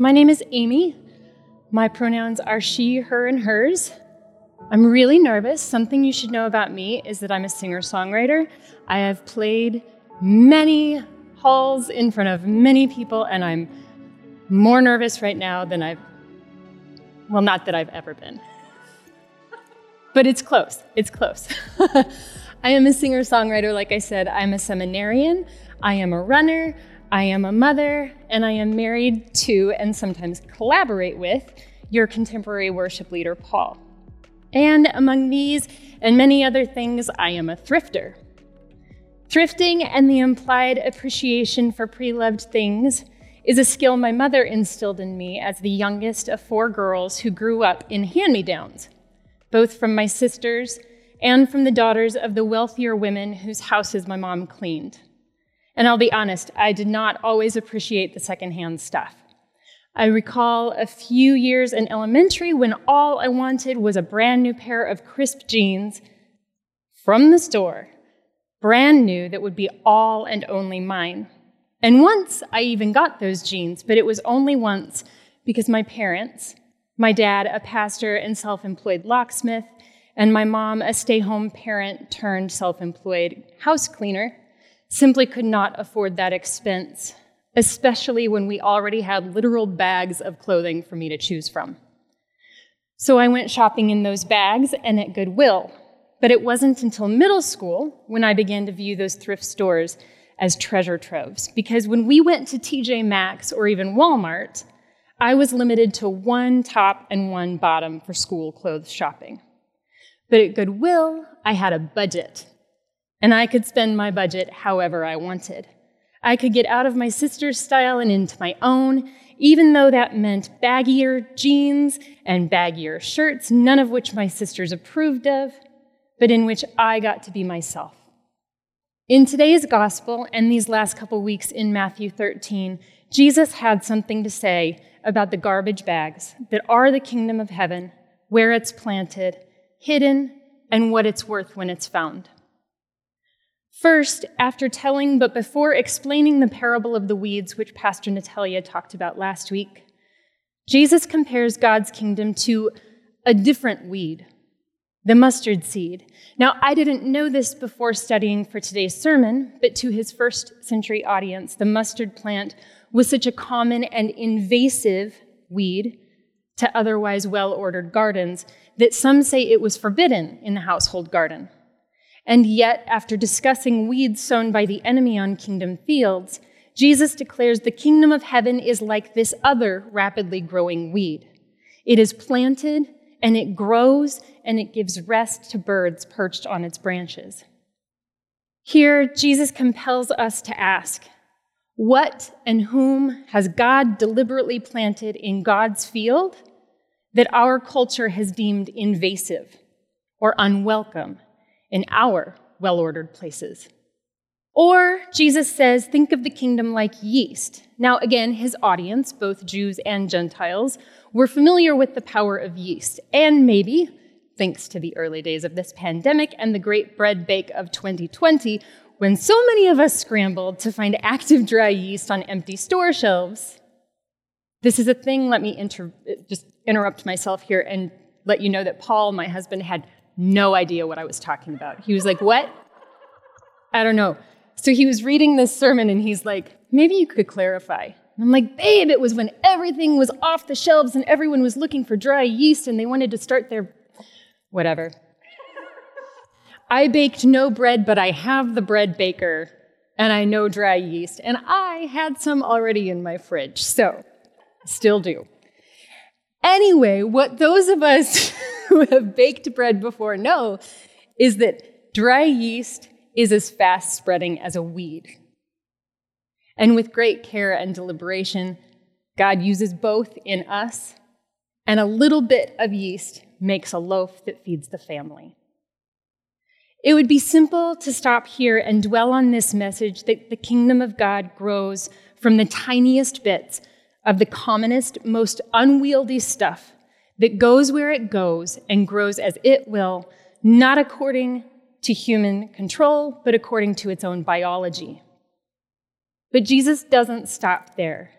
My name is Amy. My pronouns are she, her, and hers. I'm really nervous. Something you should know about me is that I'm a singer songwriter. I have played many halls in front of many people, and I'm more nervous right now than I've, well, not that I've ever been. But it's close. It's close. I am a singer songwriter, like I said. I'm a seminarian. I am a runner. I am a mother, and I am married to and sometimes collaborate with your contemporary worship leader, Paul. And among these and many other things, I am a thrifter. Thrifting and the implied appreciation for pre loved things is a skill my mother instilled in me as the youngest of four girls who grew up in hand me downs, both from my sisters and from the daughters of the wealthier women whose houses my mom cleaned. And I'll be honest, I did not always appreciate the secondhand stuff. I recall a few years in elementary when all I wanted was a brand new pair of crisp jeans from the store, brand new that would be all and only mine. And once I even got those jeans, but it was only once because my parents, my dad, a pastor and self employed locksmith, and my mom, a stay home parent turned self employed house cleaner, simply could not afford that expense, especially when we already had literal bags of clothing for me to choose from. So I went shopping in those bags and at Goodwill. But it wasn't until middle school when I began to view those thrift stores as treasure troves. Because when we went to TJ Maxx or even Walmart, I was limited to one top and one bottom for school clothes shopping. But at Goodwill, I had a budget and I could spend my budget however I wanted. I could get out of my sister's style and into my own, even though that meant baggier jeans and baggier shirts, none of which my sisters approved of, but in which I got to be myself. In today's gospel and these last couple weeks in Matthew 13, Jesus had something to say about the garbage bags that are the kingdom of heaven, where it's planted, hidden, and what it's worth when it's found. First, after telling but before explaining the parable of the weeds, which Pastor Natalia talked about last week, Jesus compares God's kingdom to a different weed, the mustard seed. Now, I didn't know this before studying for today's sermon, but to his first century audience, the mustard plant was such a common and invasive weed to otherwise well ordered gardens that some say it was forbidden in the household garden. And yet, after discussing weeds sown by the enemy on kingdom fields, Jesus declares the kingdom of heaven is like this other rapidly growing weed. It is planted and it grows and it gives rest to birds perched on its branches. Here, Jesus compels us to ask what and whom has God deliberately planted in God's field that our culture has deemed invasive or unwelcome in our well ordered places. Or Jesus says, think of the kingdom like yeast. Now, again, his audience, both Jews and Gentiles, were familiar with the power of yeast, and maybe, thanks to the early days of this pandemic and the great bread bake of 2020, when so many of us scrambled to find active dry yeast on empty store shelves. This is a thing, let me inter- just interrupt myself here and let you know that Paul, my husband, had no idea what I was talking about. He was like, What? I don't know. So he was reading this sermon and he's like, Maybe you could clarify. And I'm like, Babe, it was when everything was off the shelves and everyone was looking for dry yeast and they wanted to start their whatever. I baked no bread, but I have the bread baker and I know dry yeast. And I had some already in my fridge, so still do. Anyway, what those of us who have baked bread before know is that dry yeast is as fast spreading as a weed. And with great care and deliberation, God uses both in us, and a little bit of yeast makes a loaf that feeds the family. It would be simple to stop here and dwell on this message that the kingdom of God grows from the tiniest bits of the commonest, most unwieldy stuff that goes where it goes and grows as it will, not according to human control, but according to its own biology. But Jesus doesn't stop there.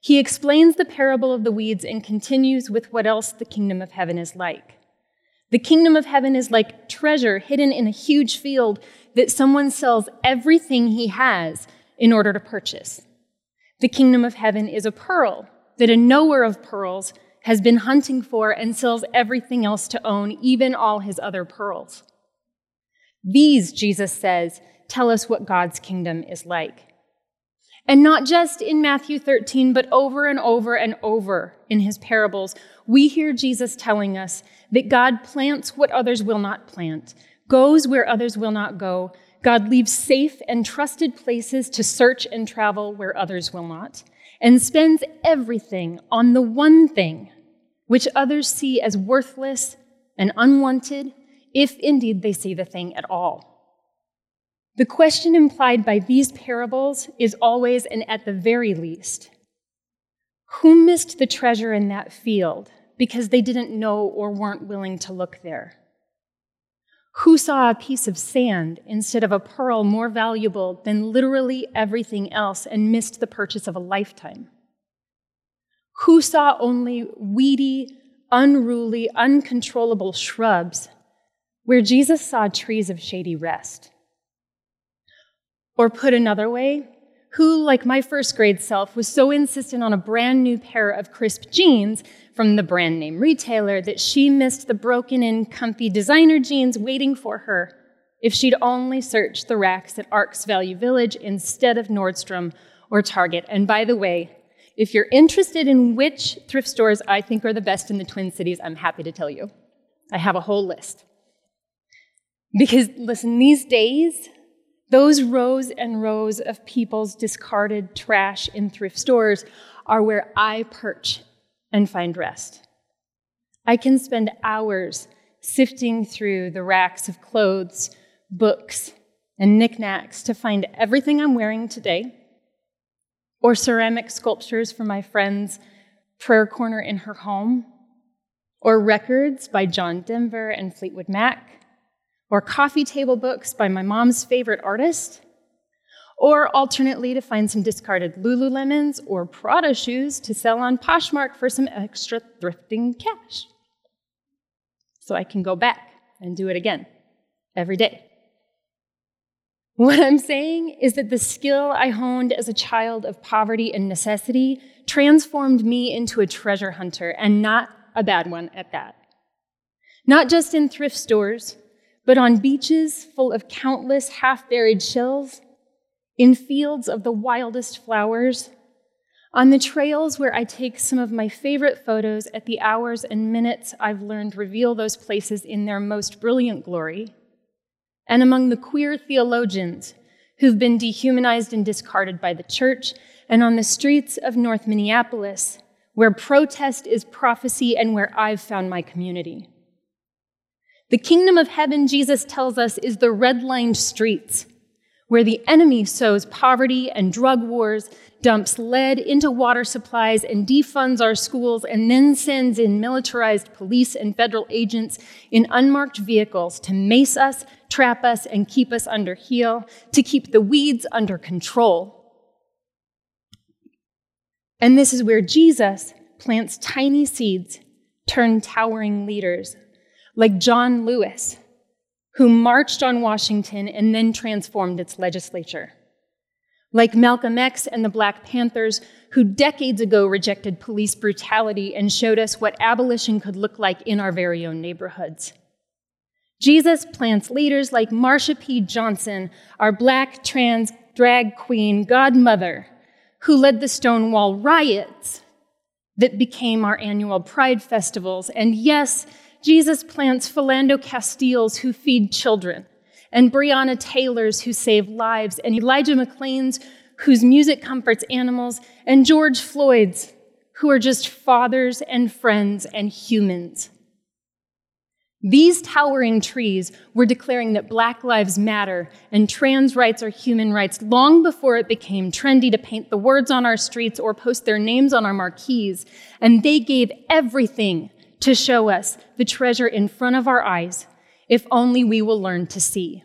He explains the parable of the weeds and continues with what else the kingdom of heaven is like. The kingdom of heaven is like treasure hidden in a huge field that someone sells everything he has in order to purchase. The kingdom of heaven is a pearl that a knower of pearls has been hunting for and sells everything else to own, even all his other pearls. These, Jesus says, tell us what God's kingdom is like. And not just in Matthew 13, but over and over and over in his parables, we hear Jesus telling us that God plants what others will not plant, goes where others will not go. God leaves safe and trusted places to search and travel where others will not, and spends everything on the one thing which others see as worthless and unwanted, if indeed they see the thing at all. The question implied by these parables is always and at the very least who missed the treasure in that field because they didn't know or weren't willing to look there? Who saw a piece of sand instead of a pearl more valuable than literally everything else and missed the purchase of a lifetime? Who saw only weedy, unruly, uncontrollable shrubs where Jesus saw trees of shady rest? Or put another way, who, like my first grade self, was so insistent on a brand new pair of crisp jeans from the brand name retailer that she missed the broken in, comfy designer jeans waiting for her if she'd only searched the racks at Arc's Value Village instead of Nordstrom or Target. And by the way, if you're interested in which thrift stores I think are the best in the Twin Cities, I'm happy to tell you. I have a whole list. Because, listen, these days, those rows and rows of people's discarded trash in thrift stores are where I perch and find rest. I can spend hours sifting through the racks of clothes, books, and knickknacks to find everything I'm wearing today or ceramic sculptures from my friend's prayer corner in her home, or records by John Denver and Fleetwood Mac, or coffee table books by my mom's favorite artist, or alternately to find some discarded Lululemons or Prada shoes to sell on Poshmark for some extra thrifting cash. So I can go back and do it again every day. What I'm saying is that the skill I honed as a child of poverty and necessity transformed me into a treasure hunter, and not a bad one at that. Not just in thrift stores, but on beaches full of countless half buried shells, in fields of the wildest flowers, on the trails where I take some of my favorite photos at the hours and minutes I've learned reveal those places in their most brilliant glory and among the queer theologians who've been dehumanized and discarded by the church, and on the streets of North Minneapolis, where protest is prophecy and where I've found my community. The kingdom of heaven, Jesus tells us, is the red lined streets where the enemy sows poverty and drug wars, dumps lead into water supplies, and defunds our schools, and then sends in militarized police and federal agents in unmarked vehicles to mace us, trap us, and keep us under heel, to keep the weeds under control. And this is where Jesus plants tiny seeds, turn towering leaders, like John Lewis who marched on Washington and then transformed its legislature. Like Malcolm X and the Black Panthers, who decades ago rejected police brutality and showed us what abolition could look like in our very own neighborhoods. Jesus plants leaders like Marsha P. Johnson, our black trans drag queen godmother, who led the Stonewall riots that became our annual Pride festivals. And yes, Jesus plants Philando Castiles who feed children, and Breonna Taylors who save lives, and Elijah McClain's whose music comforts animals, and George Floyd's who are just fathers and friends and humans. These towering trees were declaring that Black Lives Matter and trans rights are human rights long before it became trendy to paint the words on our streets or post their names on our marquees. And they gave everything to show us the treasure in front of our eyes, if only we will learn to see.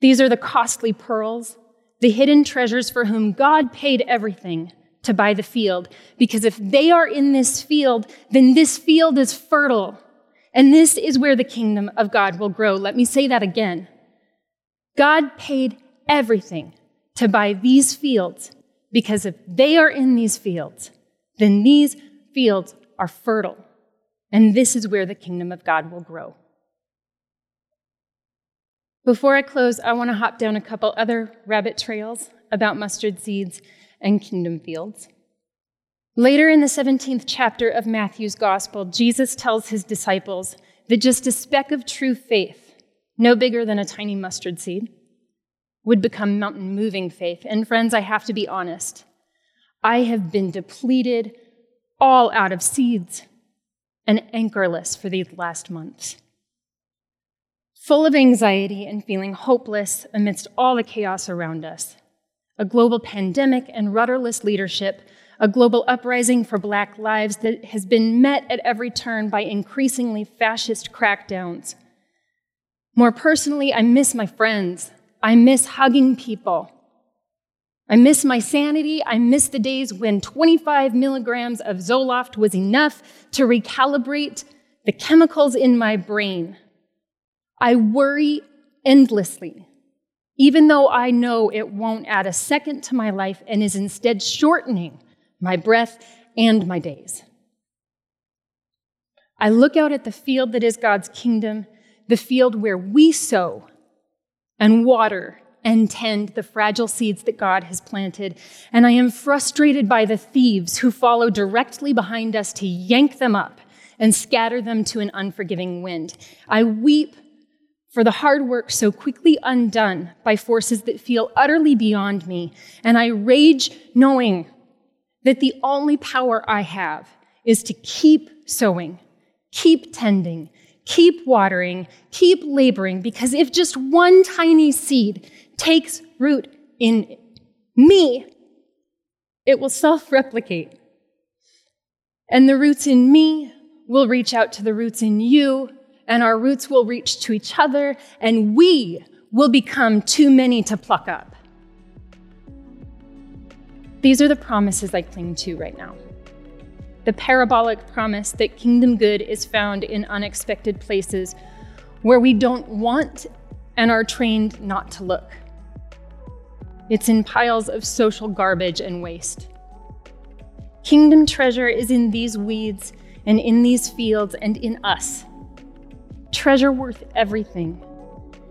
These are the costly pearls, the hidden treasures for whom God paid everything to buy the field, because if they are in this field, then this field is fertile. And this is where the kingdom of God will grow. Let me say that again. God paid everything to buy these fields because if they are in these fields, then these fields are fertile. And this is where the kingdom of God will grow. Before I close, I want to hop down a couple other rabbit trails about mustard seeds and kingdom fields. Later in the 17th chapter of Matthew's gospel, Jesus tells his disciples that just a speck of true faith, no bigger than a tiny mustard seed, would become mountain moving faith. And friends, I have to be honest. I have been depleted, all out of seeds, and anchorless for these last months. Full of anxiety and feeling hopeless amidst all the chaos around us. A global pandemic and rudderless leadership, a global uprising for Black lives that has been met at every turn by increasingly fascist crackdowns. More personally, I miss my friends, I miss hugging people. I miss my sanity. I miss the days when 25 milligrams of Zoloft was enough to recalibrate the chemicals in my brain. I worry endlessly, even though I know it won't add a second to my life and is instead shortening my breath and my days. I look out at the field that is God's kingdom, the field where we sow and water and tend the fragile seeds that God has planted. And I am frustrated by the thieves who follow directly behind us to yank them up and scatter them to an unforgiving wind. I weep for the hard work so quickly undone by forces that feel utterly beyond me. And I rage knowing that the only power I have is to keep sowing, keep tending, Keep watering, keep laboring, because if just one tiny seed takes root in me, it will self replicate. And the roots in me will reach out to the roots in you, and our roots will reach to each other, and we will become too many to pluck up. These are the promises I cling to right now the parabolic promise that kingdom good is found in unexpected places where we don't want and are trained not to look. It's in piles of social garbage and waste. Kingdom treasure is in these weeds and in these fields and in us. Treasure worth everything,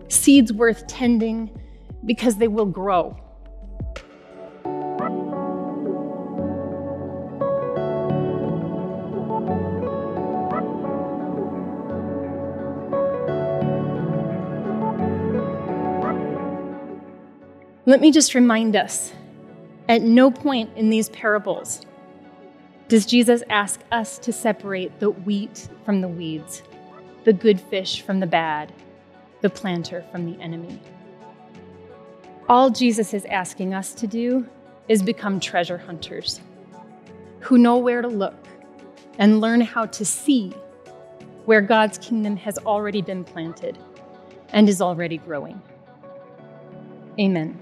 seeds worth tending because they will grow. Let me just remind us at no point in these parables does Jesus ask us to separate the wheat from the weeds, the good fish from the bad, the planter from the enemy. All Jesus is asking us to do is become treasure hunters who know where to look and learn how to see where God's kingdom has already been planted and is already growing. Amen.